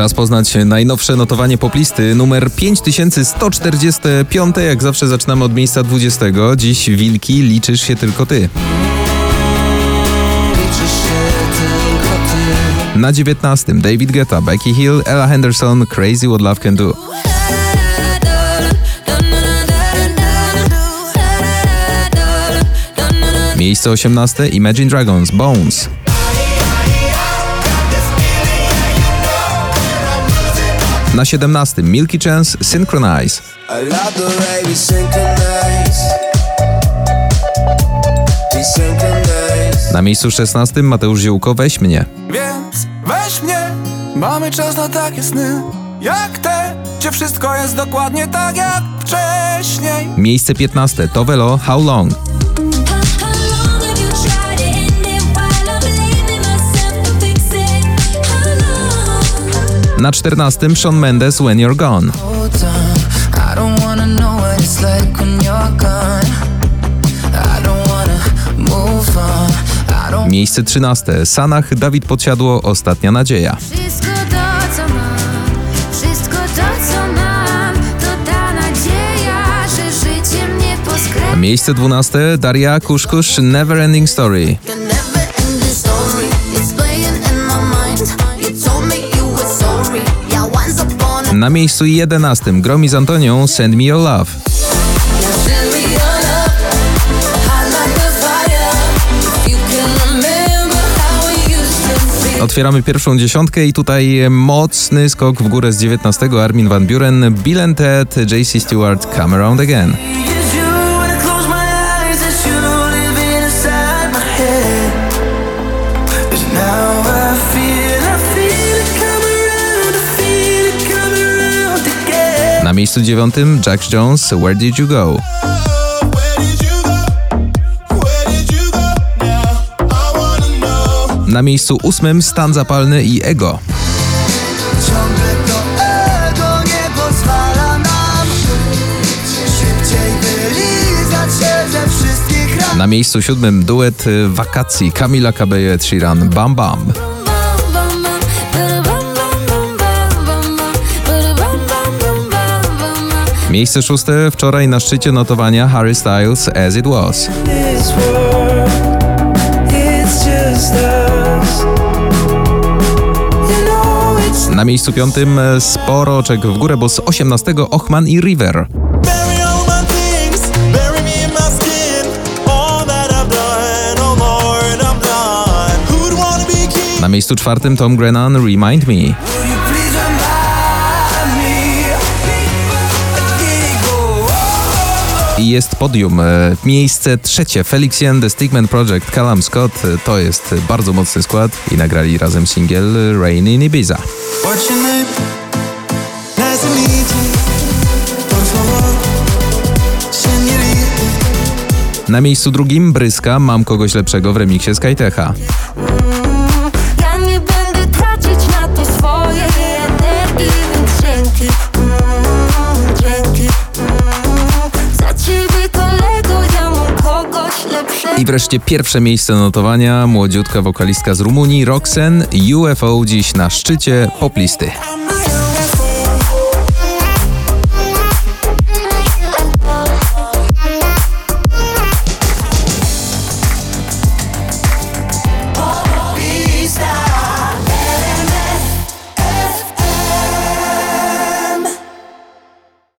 Czas poznać najnowsze notowanie poplisty, numer 5145. Jak zawsze zaczynamy od miejsca 20. Dziś Wilki, liczysz się tylko ty. Na 19. David Guetta, Becky Hill, Ella Henderson, Crazy What Love Can Do. Miejsce 18. Imagine Dragons, Bones. Na 17. Milky Chance, Synchronize. Na miejscu 16. Mateusz Ziółko, Weź mnie. Więc weź mnie, mamy czas na takie sny Jak te, gdzie wszystko jest dokładnie tak jak wcześniej Miejsce 15. Tovelo. How long Na 14. Shawn Mendes, When You're Gone. Miejsce 13. Sanach, Dawid Podsiadło, Ostatnia Nadzieja. Wszystko to, co mam, wszystko to, co mam, to ta nadzieja, że życie mnie poskrę. Miejsce 12. Daria Kuszkusz, Never Ending Story. Na miejscu 11. Gromi z Antonią, Send Me Your Love. Otwieramy pierwszą dziesiątkę i tutaj mocny skok w górę z 19. Armin Van Buren, Bill and Ted, JC Stewart, Come Around Again. Miejscu dziewiątym Jack Jones, Where Did You Go? Na miejscu ósmym Stan Zapalny i Ego. Na miejscu siódmym duet y, Wakacji Kamila Cabello Sheeran, Bam Bam. Miejsce szóste wczoraj na szczycie notowania Harry Styles, As It Was. Na miejscu piątym e, sporo oczek w górę, bo z 18 Ochman i River. Oh? Na miejscu czwartym Tom Grennan, Remind Me. Jest podium. e, Miejsce trzecie Felixien, The Stickman Project, Callum Scott. E, To jest bardzo mocny skład i nagrali razem singiel Rain in Ibiza. Na miejscu drugim Bryska, Mam kogoś lepszego w remiksie Skytecha. I wreszcie pierwsze miejsce notowania, młodziutka wokalistka z Rumunii, Roxen, UFO dziś na szczycie poplisty.